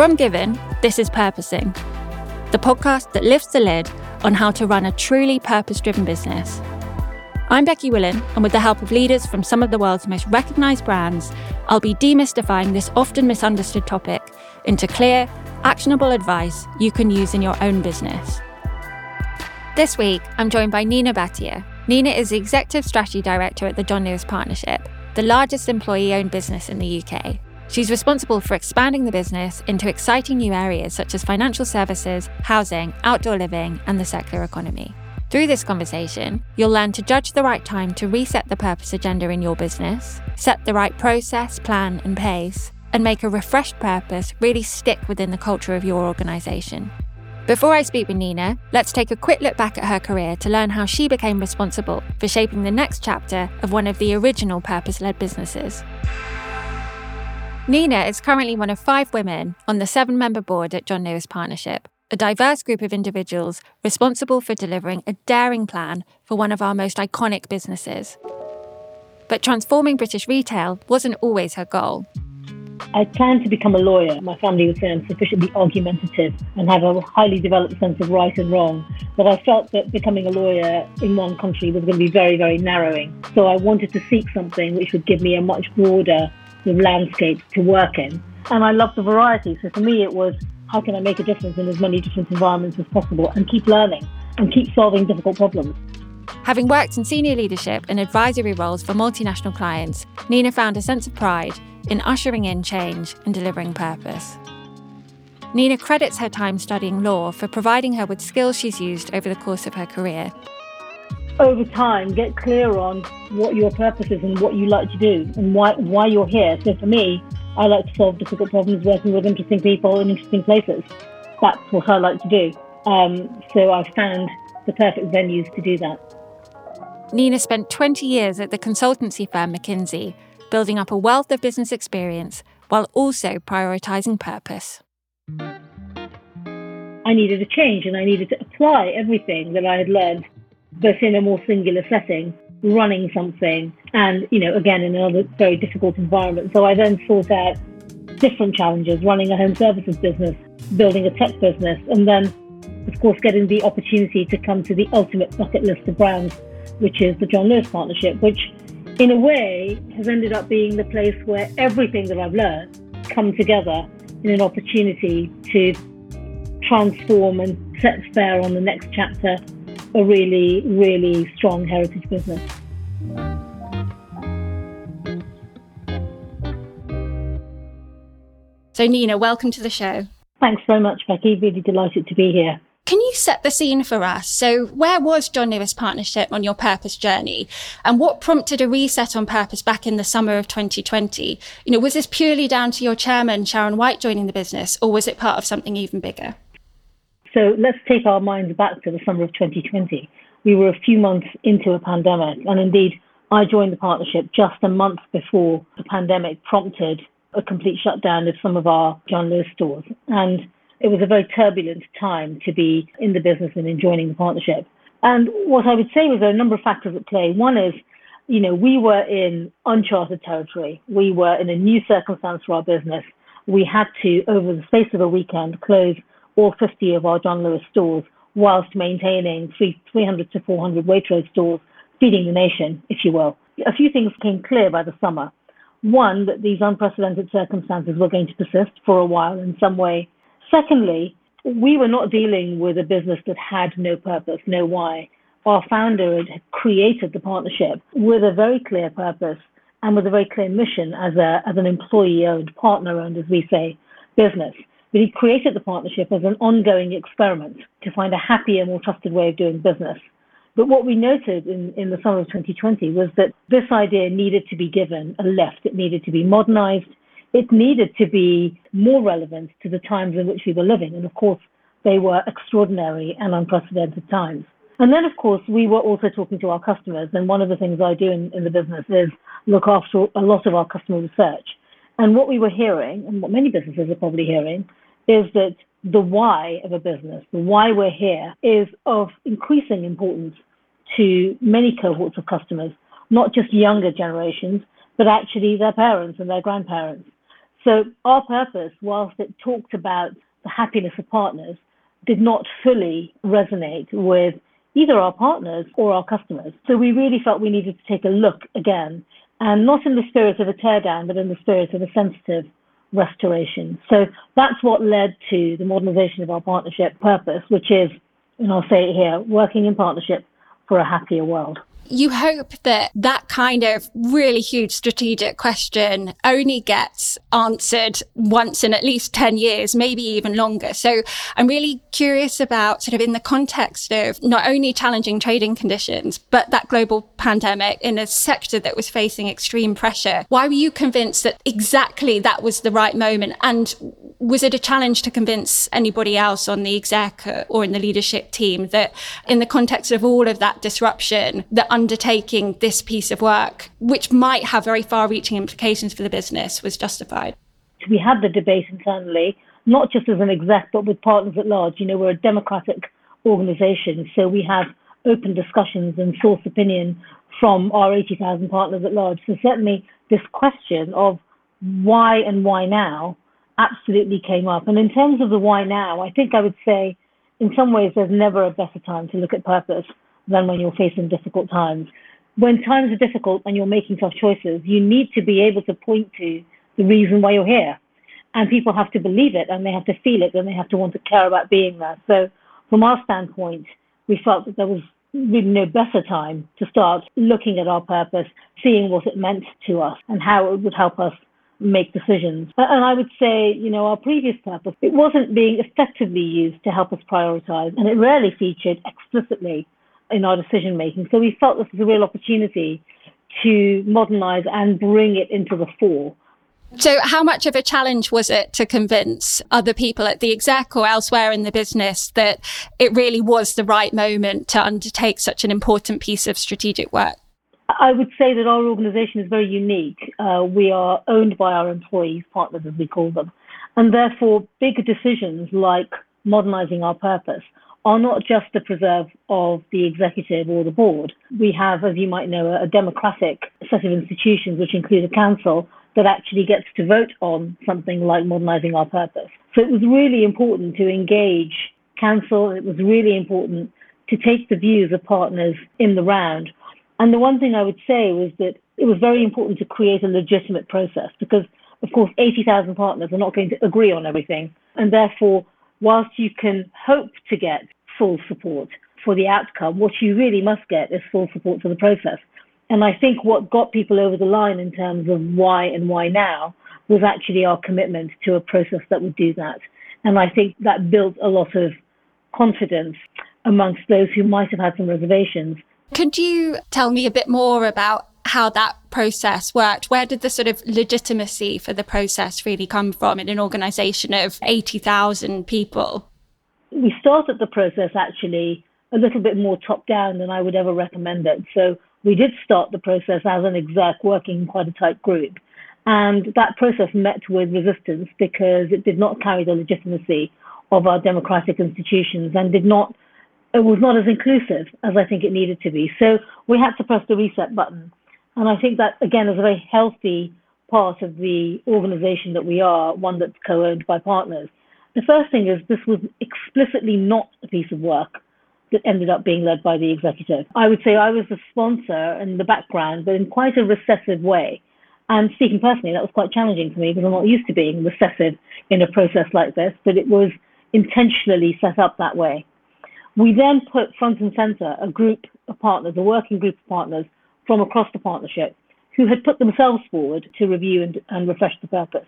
From Given, this is Purposing, the podcast that lifts the lid on how to run a truly purpose driven business. I'm Becky Willan, and with the help of leaders from some of the world's most recognised brands, I'll be demystifying this often misunderstood topic into clear, actionable advice you can use in your own business. This week, I'm joined by Nina Bhatia. Nina is the Executive Strategy Director at the John Lewis Partnership, the largest employee owned business in the UK. She's responsible for expanding the business into exciting new areas such as financial services, housing, outdoor living, and the circular economy. Through this conversation, you'll learn to judge the right time to reset the purpose agenda in your business, set the right process, plan, and pace, and make a refreshed purpose really stick within the culture of your organisation. Before I speak with Nina, let's take a quick look back at her career to learn how she became responsible for shaping the next chapter of one of the original purpose led businesses. Nina is currently one of five women on the seven member board at John Lewis Partnership, a diverse group of individuals responsible for delivering a daring plan for one of our most iconic businesses. But transforming British retail wasn't always her goal. I planned to become a lawyer. My family was saying I'm sufficiently argumentative and have a highly developed sense of right and wrong. But I felt that becoming a lawyer in one country was going to be very, very narrowing. So I wanted to seek something which would give me a much broader landscape to work in. And I love the variety. So for me, it was how can I make a difference in as many different environments as possible and keep learning and keep solving difficult problems. Having worked in senior leadership and advisory roles for multinational clients, Nina found a sense of pride in ushering in change and delivering purpose. Nina credits her time studying law for providing her with skills she's used over the course of her career. Over time, get clear on what your purpose is and what you like to do and why, why you're here. So for me, I like to solve difficult problems working with interesting people in interesting places. That's what I like to do. Um, so I found the perfect venues to do that. Nina spent 20 years at the consultancy firm McKinsey, building up a wealth of business experience while also prioritizing purpose. I needed a change and I needed to apply everything that I had learned, both in a more singular setting running something and, you know, again, in another very difficult environment. So I then sought out different challenges, running a home services business, building a tech business, and then, of course, getting the opportunity to come to the ultimate bucket list of brands, which is the John Lewis Partnership, which in a way has ended up being the place where everything that I've learned come together in an opportunity to transform and set fair on the next chapter a really, really strong heritage business. So, Nina, welcome to the show. Thanks very much, Becky. Really delighted to be here. Can you set the scene for us? So, where was John Lewis Partnership on your purpose journey? And what prompted a reset on purpose back in the summer of 2020? You know, was this purely down to your chairman, Sharon White, joining the business, or was it part of something even bigger? So let's take our minds back to the summer of 2020. We were a few months into a pandemic, and indeed, I joined the partnership just a month before the pandemic prompted a complete shutdown of some of our John Lewis stores. And it was a very turbulent time to be in the business and in joining the partnership. And what I would say was there are a number of factors at play. One is, you know, we were in uncharted territory. We were in a new circumstance for our business. We had to, over the space of a weekend, close all 50 of our John Lewis stores whilst maintaining 300 to 400 Waitrose stores, feeding the nation, if you will. A few things came clear by the summer. One, that these unprecedented circumstances were going to persist for a while in some way. Secondly, we were not dealing with a business that had no purpose, no why. Our founder had created the partnership with a very clear purpose and with a very clear mission as, a, as an employee owned, partner owned, as we say, business. But he created the partnership as an ongoing experiment to find a happier, more trusted way of doing business. But what we noted in, in the summer of 2020 was that this idea needed to be given a lift. It needed to be modernized. It needed to be more relevant to the times in which we were living. And of course, they were extraordinary and unprecedented times. And then, of course, we were also talking to our customers. And one of the things I do in, in the business is look after a lot of our customer research. And what we were hearing, and what many businesses are probably hearing, is that the why of a business, the why we're here, is of increasing importance to many cohorts of customers, not just younger generations, but actually their parents and their grandparents. So our purpose, whilst it talked about the happiness of partners, did not fully resonate with either our partners or our customers. So we really felt we needed to take a look again, and not in the spirit of a teardown, but in the spirit of a sensitive restoration. So that's what led to the modernization of our partnership purpose, which is, and I'll say it here, working in partnership for a happier world you hope that that kind of really huge strategic question only gets answered once in at least 10 years, maybe even longer. So I'm really curious about sort of in the context of not only challenging trading conditions, but that global pandemic in a sector that was facing extreme pressure. Why were you convinced that exactly that was the right moment? And was it a challenge to convince anybody else on the exec or in the leadership team that in the context of all of that disruption, that undertaking this piece of work, which might have very far reaching implications for the business, was justified? We had the debate internally, not just as an exec, but with partners at large. You know, we're a democratic organization, so we have open discussions and source opinion from our 80,000 partners at large. So certainly this question of why and why now absolutely came up. And in terms of the why now, I think I would say in some ways there's never a better time to look at purpose than when you're facing difficult times. When times are difficult and you're making tough choices, you need to be able to point to the reason why you're here. And people have to believe it and they have to feel it and they have to want to care about being there. So from our standpoint, we felt that there was really no better time to start looking at our purpose, seeing what it meant to us and how it would help us make decisions. And I would say, you know, our previous purpose, it wasn't being effectively used to help us prioritize, and it rarely featured explicitly in our decision making. So we felt this was a real opportunity to modernize and bring it into the fore. So, how much of a challenge was it to convince other people at the exec or elsewhere in the business that it really was the right moment to undertake such an important piece of strategic work? I would say that our organization is very unique. Uh, we are owned by our employees, partners as we call them, and therefore big decisions like modernizing our purpose are not just the preserve of the executive or the board. We have, as you might know, a democratic set of institutions, which include a council that actually gets to vote on something like modernizing our purpose. So it was really important to engage council. It was really important to take the views of partners in the round and the one thing I would say was that it was very important to create a legitimate process because, of course, 80,000 partners are not going to agree on everything. And therefore, whilst you can hope to get full support for the outcome, what you really must get is full support for the process. And I think what got people over the line in terms of why and why now was actually our commitment to a process that would do that. And I think that built a lot of confidence amongst those who might have had some reservations could you tell me a bit more about how that process worked? Where did the sort of legitimacy for the process really come from in an organization of 80,000 people? We started the process actually a little bit more top down than I would ever recommend it. So we did start the process as an exec working in quite a tight group. And that process met with resistance because it did not carry the legitimacy of our democratic institutions and did not it was not as inclusive as I think it needed to be. So we had to press the reset button. And I think that, again, is a very healthy part of the organization that we are, one that's co owned by partners. The first thing is this was explicitly not a piece of work that ended up being led by the executive. I would say I was the sponsor in the background, but in quite a recessive way. And speaking personally, that was quite challenging for me because I'm not used to being recessive in a process like this, but it was intentionally set up that way. We then put front and center a group of partners, a working group of partners from across the partnership who had put themselves forward to review and, and refresh the purpose.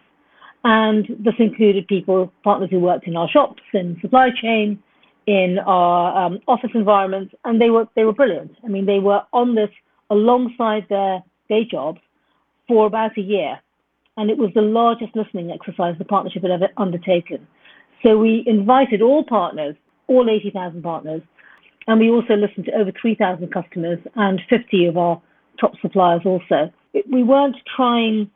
And this included people, partners who worked in our shops, in supply chain, in our um, office environments, and they were they were brilliant. I mean, they were on this alongside their day jobs for about a year, and it was the largest listening exercise the partnership had ever undertaken. So we invited all partners all 80,000 partners. And we also listened to over 3,000 customers and 50 of our top suppliers also. We weren't trying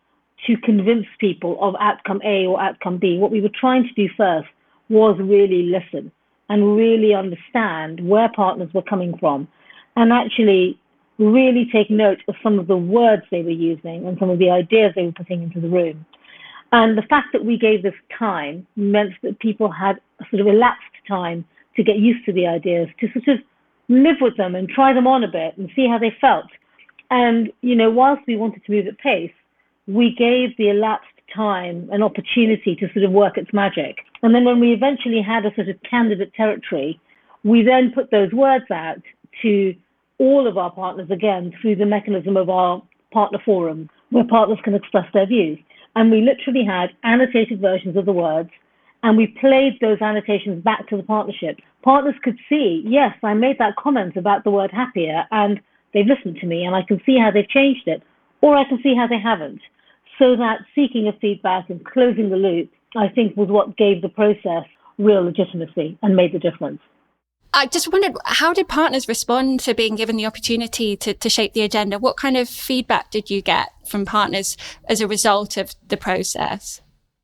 to convince people of outcome A or outcome B. What we were trying to do first was really listen and really understand where partners were coming from and actually really take note of some of the words they were using and some of the ideas they were putting into the room. And the fact that we gave this time meant that people had sort of elapsed time to get used to the ideas, to sort of live with them and try them on a bit and see how they felt. And, you know, whilst we wanted to move at pace, we gave the elapsed time an opportunity to sort of work its magic. And then when we eventually had a sort of candidate territory, we then put those words out to all of our partners again through the mechanism of our partner forum, where partners can express their views. And we literally had annotated versions of the words, and we played those annotations back to the partnership. Partners could see, yes, I made that comment about the word happier, and they've listened to me, and I can see how they've changed it, or I can see how they haven't. So that seeking of feedback and closing the loop, I think, was what gave the process real legitimacy and made the difference. I just wondered, how did partners respond to being given the opportunity to, to shape the agenda? What kind of feedback did you get from partners as a result of the process?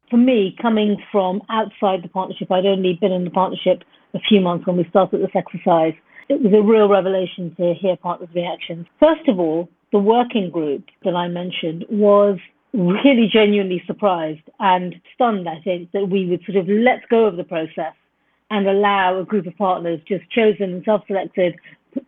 For me, coming from outside the partnership, I'd only been in the partnership a few months when we started this exercise. It was a real revelation to hear partners' reactions. First of all, the working group that I mentioned was really genuinely surprised and stunned, I think, that we would sort of let go of the process and allow a group of partners just chosen and self-selected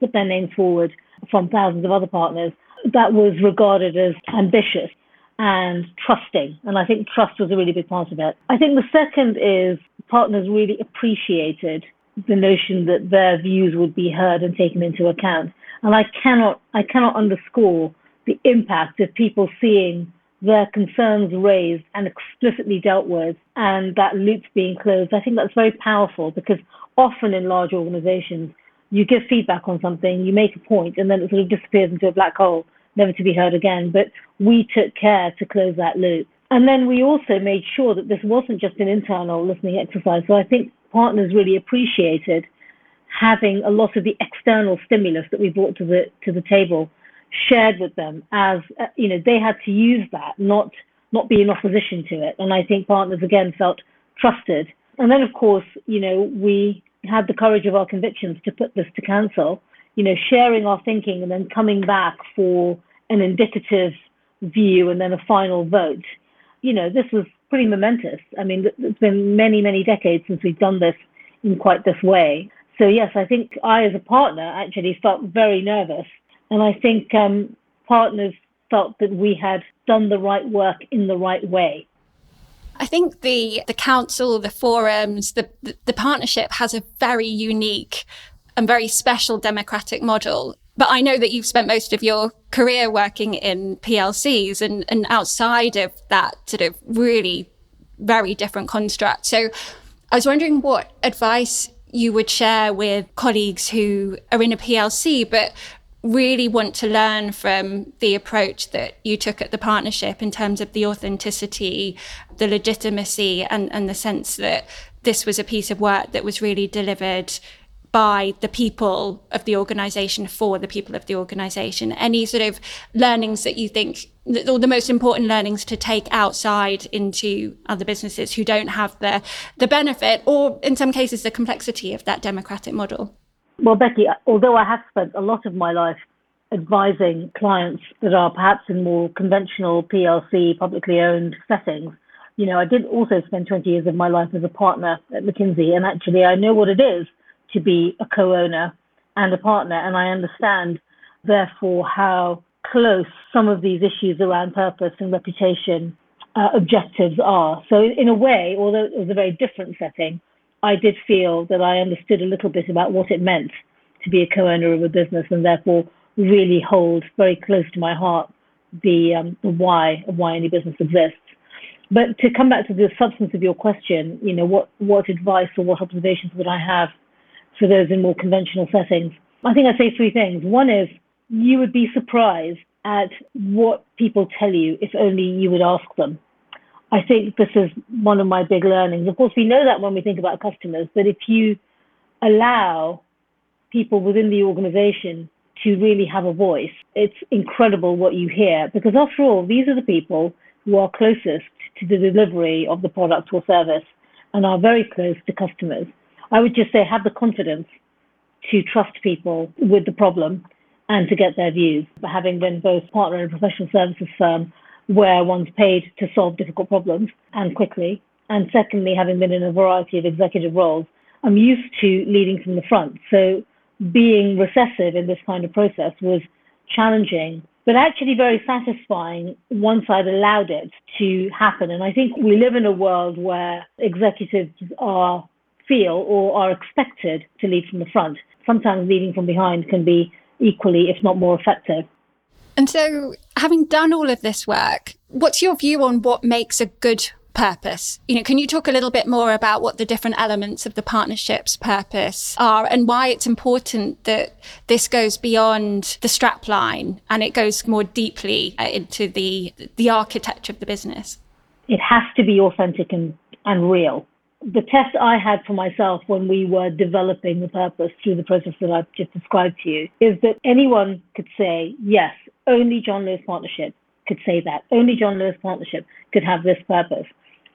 put their names forward from thousands of other partners that was regarded as ambitious and trusting. And I think trust was a really big part of it. I think the second is partners really appreciated the notion that their views would be heard and taken into account. And I cannot I cannot underscore the impact of people seeing their concerns raised and explicitly dealt with and that loop being closed, I think that's very powerful because often in large organizations, you give feedback on something, you make a point, and then it sort of disappears into a black hole, never to be heard again. But we took care to close that loop. And then we also made sure that this wasn't just an internal listening exercise. So I think partners really appreciated having a lot of the external stimulus that we brought to the to the table shared with them as uh, you know they had to use that not not be in opposition to it. And i think partners again felt trusted. And then of course you know we had the courage of our convictions to put this to council you know sharing our thinking and then coming back for an indicative view and then a final vote. You know this was pretty momentous. I mean it's been many many decades since we've done this in quite this way. So yes i think i as a partner actually felt very nervous. And I think um, partners felt that we had done the right work in the right way. I think the the council, the forums, the, the, the partnership has a very unique and very special democratic model. But I know that you've spent most of your career working in PLCs and, and outside of that sort of really very different construct. So I was wondering what advice you would share with colleagues who are in a PLC but really want to learn from the approach that you took at the partnership in terms of the authenticity, the legitimacy, and, and the sense that this was a piece of work that was really delivered by the people of the organization for the people of the organization. Any sort of learnings that you think or the most important learnings to take outside into other businesses who don't have the the benefit or in some cases the complexity of that democratic model? Well, Becky, although I have spent a lot of my life advising clients that are perhaps in more conventional PLC, publicly owned settings, you know, I did also spend 20 years of my life as a partner at McKinsey, and actually I know what it is to be a co-owner and a partner, and I understand, therefore, how close some of these issues around purpose and reputation uh, objectives are. So, in a way, although it was a very different setting, I did feel that I understood a little bit about what it meant to be a co-owner of a business and therefore really hold very close to my heart the, um, the why of why any business exists. But to come back to the substance of your question, you know, what, what advice or what observations would I have for those in more conventional settings? I think I'd say three things. One is you would be surprised at what people tell you if only you would ask them. I think this is one of my big learnings. Of course, we know that when we think about customers, but if you allow people within the organization to really have a voice, it's incredible what you hear. Because after all, these are the people who are closest to the delivery of the product or service and are very close to customers. I would just say have the confidence to trust people with the problem and to get their views. Having been both partner and professional services firm, where one's paid to solve difficult problems and quickly. And secondly, having been in a variety of executive roles, I'm used to leading from the front. So being recessive in this kind of process was challenging, but actually very satisfying once I'd allowed it to happen. And I think we live in a world where executives are feel or are expected to lead from the front. Sometimes leading from behind can be equally, if not more effective. And so, having done all of this work, what's your view on what makes a good purpose? You know, can you talk a little bit more about what the different elements of the partnership's purpose are and why it's important that this goes beyond the strapline and it goes more deeply uh, into the the architecture of the business? It has to be authentic and, and real the test I had for myself when we were developing the purpose through the process that I've just described to you is that anyone could say, yes, only John Lewis Partnership could say that. Only John Lewis Partnership could have this purpose.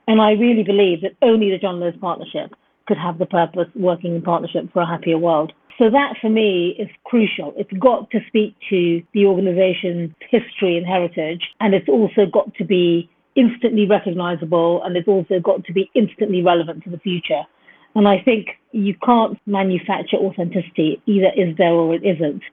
And I really believe that only the John Lewis Partnership could have the purpose working in partnership for a happier world. So that for me is crucial. It's got to speak to the organization's history and heritage, and it's also got to be instantly recognizable and it's also got to be instantly relevant to the future. And I think you can't manufacture authenticity, either is there or it isn't.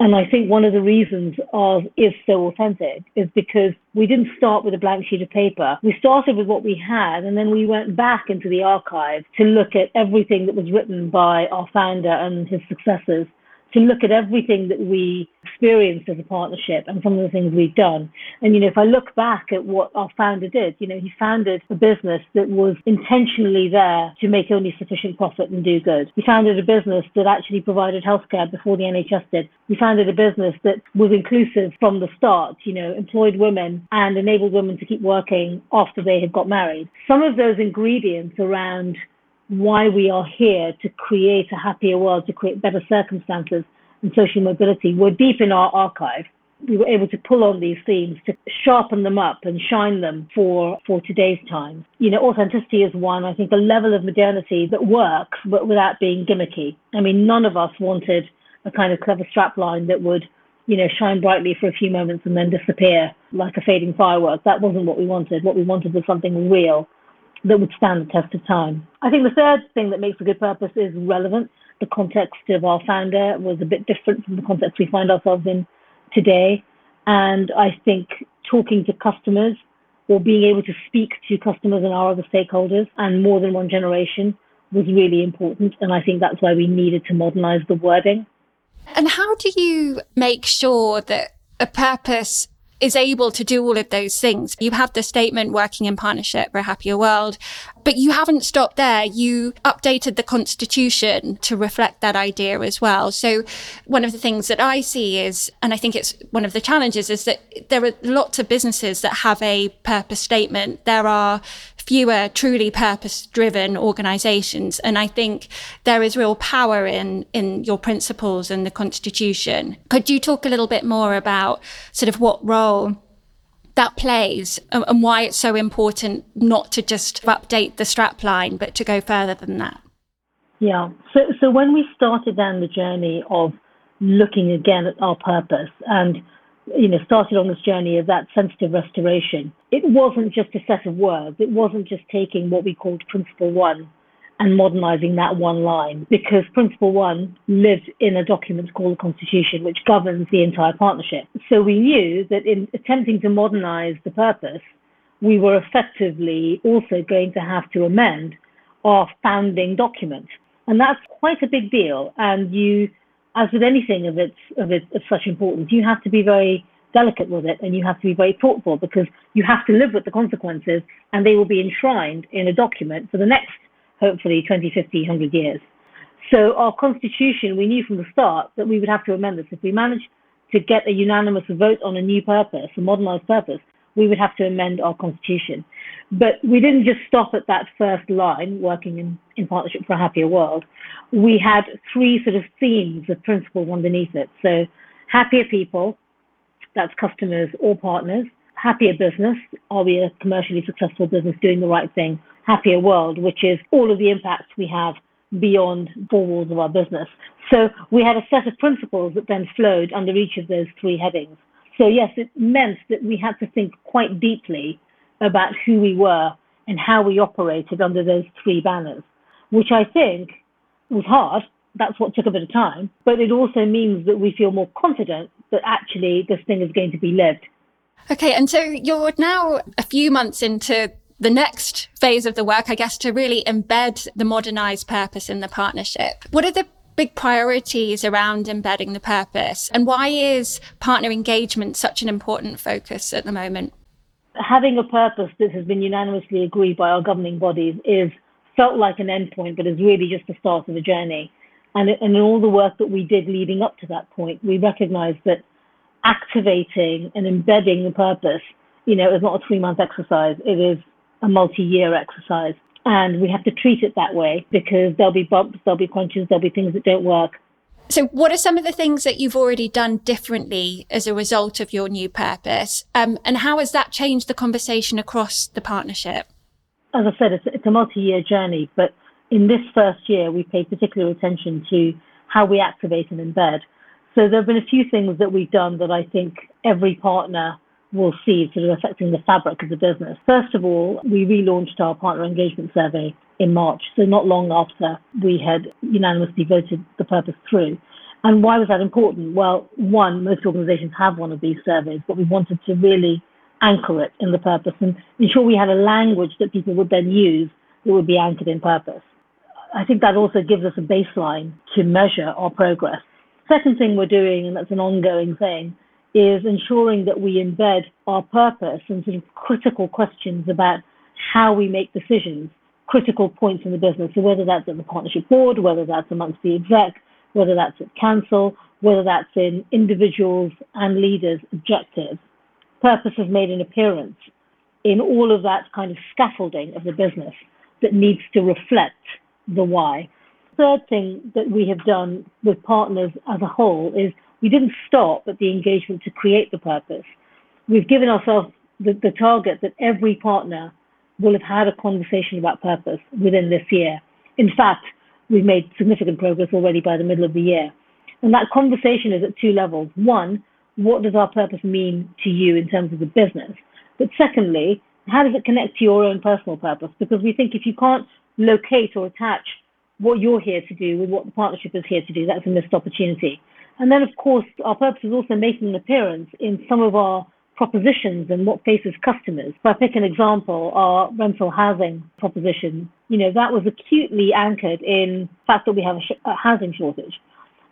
And I think one of the reasons of is so authentic is because we didn't start with a blank sheet of paper. We started with what we had, and then we went back into the archive to look at everything that was written by our founder and his successors to look at everything that we experienced as a partnership and some of the things we've done. And, you know, if I look back at what our founder did, you know, he founded a business that was intentionally there to make only sufficient profit and do good. He founded a business that actually provided healthcare before the NHS did. He founded a business that was inclusive from the start, you know, employed women and enabled women to keep working after they had got married. Some of those ingredients around why we are here to create a happier world, to create better circumstances and social mobility. We're deep in our archive. We were able to pull on these themes to sharpen them up and shine them for, for today's times. You know, authenticity is one, I think, a level of modernity that works, but without being gimmicky. I mean, none of us wanted a kind of clever strapline that would, you know, shine brightly for a few moments and then disappear like a fading firework. That wasn't what we wanted. What we wanted was something real that would stand the test of time. I think the third thing that makes a good purpose is relevance. The context of our founder was a bit different from the context we find ourselves in today. And I think talking to customers or being able to speak to customers and our other stakeholders and more than one generation was really important. And I think that's why we needed to modernize the wording. And how do you make sure that a purpose is able to do all of those things. You have the statement working in partnership for a happier world, but you haven't stopped there. You updated the constitution to reflect that idea as well. So one of the things that I see is, and I think it's one of the challenges is that there are lots of businesses that have a purpose statement. There are fewer truly purpose driven organizations. And I think there is real power in, in your principles and the constitution. Could you talk a little bit more about sort of what role that plays and, and why it's so important not to just update the strapline, but to go further than that? Yeah. So, so when we started down the journey of looking again at our purpose and you know, started on this journey of that sensitive restoration, it wasn't just a set of words. It wasn't just taking what we called Principle One and modernizing that one line, because Principle One lived in a document called the Constitution, which governs the entire partnership. So we knew that in attempting to modernize the purpose, we were effectively also going to have to amend our founding document. And that's quite a big deal. And you as with anything of its of its of such importance, you have to be very delicate with it and you have to be very thoughtful because you have to live with the consequences and they will be enshrined in a document for the next hopefully 20 50 100 years so our constitution we knew from the start that we would have to amend this if we managed to get a unanimous vote on a new purpose a modernized purpose we would have to amend our constitution. But we didn't just stop at that first line, working in, in partnership for a happier world. We had three sort of themes of principles underneath it. So happier people, that's customers or partners. Happier business, are we a commercially successful business doing the right thing? Happier world, which is all of the impacts we have beyond four walls of our business. So we had a set of principles that then flowed under each of those three headings. So, yes, it meant that we had to think quite deeply about who we were and how we operated under those three banners, which I think was hard. That's what took a bit of time. But it also means that we feel more confident that actually this thing is going to be lived. Okay, and so you're now a few months into the next phase of the work, I guess, to really embed the modernized purpose in the partnership. What are the big priorities around embedding the purpose? And why is partner engagement such an important focus at the moment? Having a purpose that has been unanimously agreed by our governing bodies is felt like an endpoint, but is really just the start of a journey. And, in all the work that we did leading up to that point, we recognized that activating and embedding the purpose, you know, is not a three month exercise. It is a multi-year exercise. And we have to treat it that way because there'll be bumps, there'll be crunches, there'll be things that don't work. So, what are some of the things that you've already done differently as a result of your new purpose? Um, and how has that changed the conversation across the partnership? As I said, it's, it's a multi year journey, but in this first year, we paid particular attention to how we activate and embed. So, there have been a few things that we've done that I think every partner will see sort of affecting the fabric of the business. First of all, we relaunched our partner engagement survey in March, so not long after we had unanimously voted the purpose through. And why was that important? Well, one, most organizations have one of these surveys, but we wanted to really anchor it in the purpose and ensure we had a language that people would then use that would be anchored in purpose. I think that also gives us a baseline to measure our progress. Second thing we're doing, and that's an ongoing thing, is ensuring that we embed our purpose and sort of critical questions about how we make decisions, critical points in the business. So whether that's at the partnership board, whether that's amongst the exec, whether that's at council, whether that's in individuals and leaders' objectives, purpose has made an appearance in all of that kind of scaffolding of the business that needs to reflect the why. Third thing that we have done with partners as a whole is we didn't stop at the engagement to create the purpose. We've given ourselves the, the target that every partner will have had a conversation about purpose within this year. In fact, we've made significant progress already by the middle of the year. And that conversation is at two levels. One, what does our purpose mean to you in terms of the business? But secondly, how does it connect to your own personal purpose? Because we think if you can't locate or attach what you're here to do with what the partnership is here to do, that's a missed opportunity. And then, of course, our purpose is also making an appearance in some of our propositions and what faces customers. If I pick an example, our rental housing proposition, you know, that was acutely anchored in the fact that we have a, sh- a housing shortage.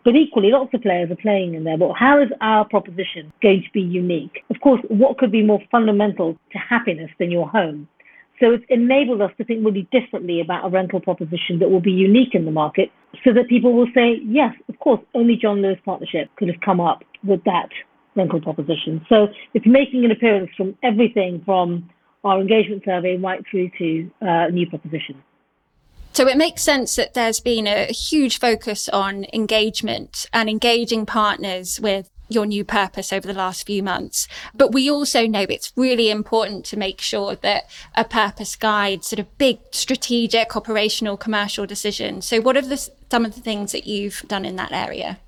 But equally, lots of players are playing in there. But how is our proposition going to be unique? Of course, what could be more fundamental to happiness than your home? So it's enabled us to think really differently about a rental proposition that will be unique in the market so that people will say, yes, of course, only John Lewis Partnership could have come up with that rental proposition. So it's making an appearance from everything from our engagement survey right through to uh, new propositions. So it makes sense that there's been a huge focus on engagement and engaging partners with your new purpose over the last few months. But we also know it's really important to make sure that a purpose guides sort of big strategic, operational, commercial decisions. So what are the, some of the things that you've done in that area?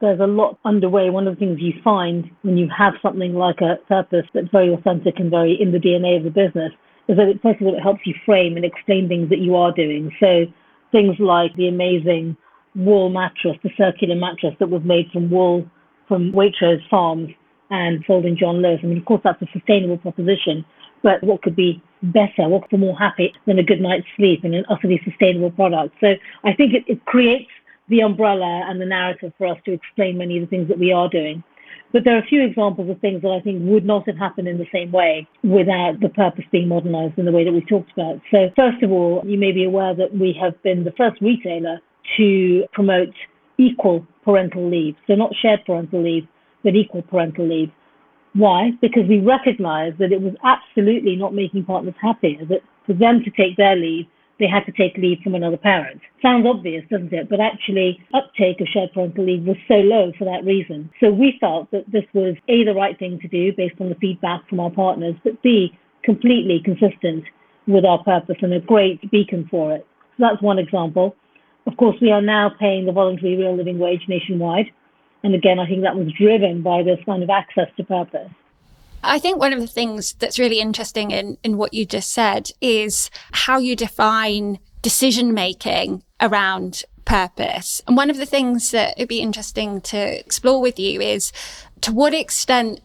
There's a lot underway. One of the things you find when you have something like a purpose that's very authentic and very in the DNA of the business is that it, first of all, it helps you frame and explain things that you are doing. So things like the amazing wool mattress, the circular mattress that was made from wool from Waitrose Farms and sold in John Lewis. I mean, of course, that's a sustainable proposition, but what could be better, what could be more happy than a good night's sleep and an utterly sustainable product? So I think it, it creates the umbrella and the narrative for us to explain many of the things that we are doing. But there are a few examples of things that I think would not have happened in the same way without the purpose being modernized in the way that we talked about. So, first of all, you may be aware that we have been the first retailer to promote equal parental leave. So not shared parental leave, but equal parental leave. Why? Because we recognize that it was absolutely not making partners happier, that for them to take their leave, they had to take leave from another parent. Sounds obvious, doesn't it? But actually, uptake of shared parental leave was so low for that reason. So we felt that this was A, the right thing to do based on the feedback from our partners, but B, completely consistent with our purpose and a great beacon for it. So that's one example. Of course, we are now paying the voluntary real living wage nationwide. And again, I think that was driven by this kind of access to purpose. I think one of the things that's really interesting in, in what you just said is how you define decision making around purpose. And one of the things that it'd be interesting to explore with you is to what extent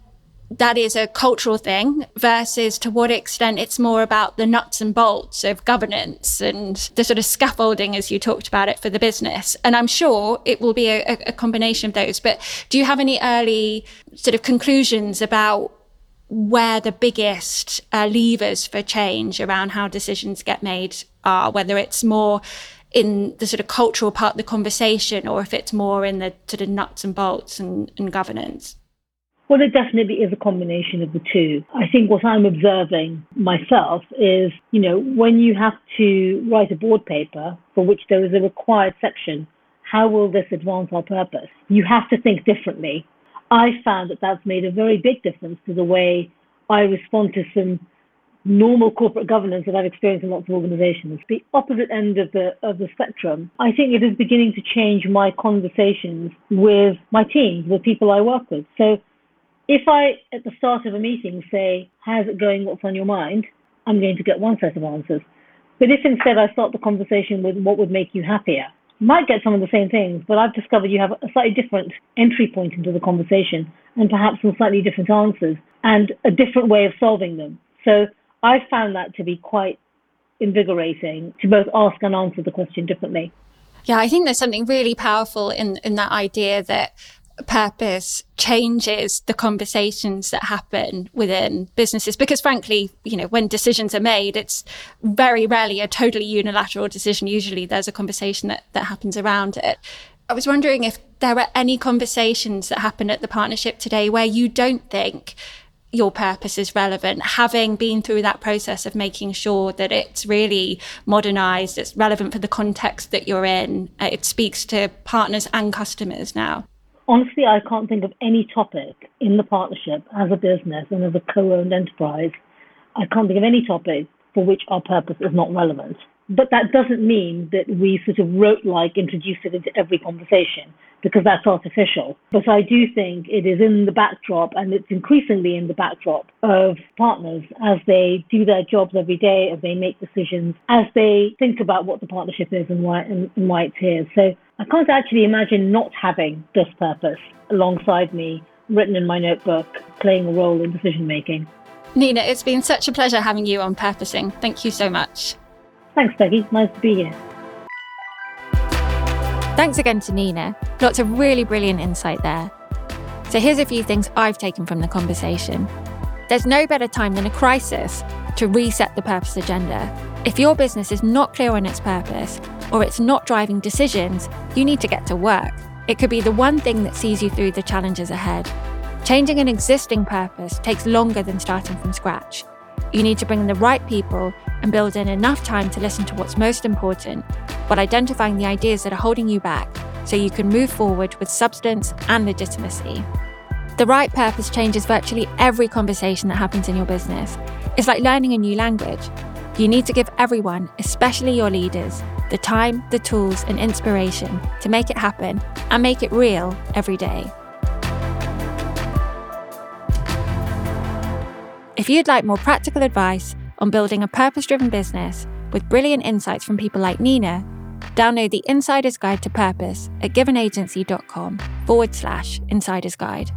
that is a cultural thing versus to what extent it's more about the nuts and bolts of governance and the sort of scaffolding as you talked about it for the business. And I'm sure it will be a, a combination of those. But do you have any early sort of conclusions about where the biggest uh, levers for change around how decisions get made are, whether it's more in the sort of cultural part of the conversation or if it's more in the sort of nuts and bolts and, and governance? Well, it definitely is a combination of the two. I think what I'm observing myself is, you know, when you have to write a board paper for which there is a required section, how will this advance our purpose? You have to think differently. I found that that's made a very big difference to the way I respond to some normal corporate governance that I've experienced in lots of organizations. The opposite end of the of the spectrum, I think it is beginning to change my conversations with my teams, with people I work with. So if I, at the start of a meeting, say, How's it going? What's on your mind? I'm going to get one set of answers. But if instead I start the conversation with what would make you happier, you might get some of the same things, but I've discovered you have a slightly different entry point into the conversation and perhaps some slightly different answers and a different way of solving them. So I found that to be quite invigorating to both ask and answer the question differently. Yeah, I think there's something really powerful in, in that idea that purpose changes the conversations that happen within businesses. Because frankly you know when decisions are made it's very rarely a totally unilateral decision. Usually there's a conversation that, that happens around it. I was wondering if there are any conversations that happen at the partnership today where you don't think your purpose is relevant, having been through that process of making sure that it's really modernized, it's relevant for the context that you're in, uh, it speaks to partners and customers now? Honestly, I can't think of any topic in the partnership as a business and as a co owned enterprise. I can't think of any topic for which our purpose is not relevant. But that doesn't mean that we sort of rote like introduce it into every conversation because that's artificial. But I do think it is in the backdrop and it's increasingly in the backdrop of partners as they do their jobs every day, as they make decisions, as they think about what the partnership is and why, and, and why it's here. So I can't actually imagine not having this purpose alongside me, written in my notebook, playing a role in decision making. Nina, it's been such a pleasure having you on Purposing. Thank you so much. Thanks, Becky. Nice to be here. Thanks again to Nina. Lots of really brilliant insight there. So here's a few things I've taken from the conversation. There's no better time than a crisis to reset the purpose agenda. If your business is not clear on its purpose or it's not driving decisions, you need to get to work. It could be the one thing that sees you through the challenges ahead. Changing an existing purpose takes longer than starting from scratch. You need to bring in the right people and build in enough time to listen to what's most important, but identifying the ideas that are holding you back so you can move forward with substance and legitimacy. The right purpose changes virtually every conversation that happens in your business. It's like learning a new language. You need to give everyone, especially your leaders, the time, the tools, and inspiration to make it happen and make it real every day. If you'd like more practical advice on building a purpose driven business with brilliant insights from people like Nina, download the Insider's Guide to Purpose at givenagency.com forward slash Insider's Guide.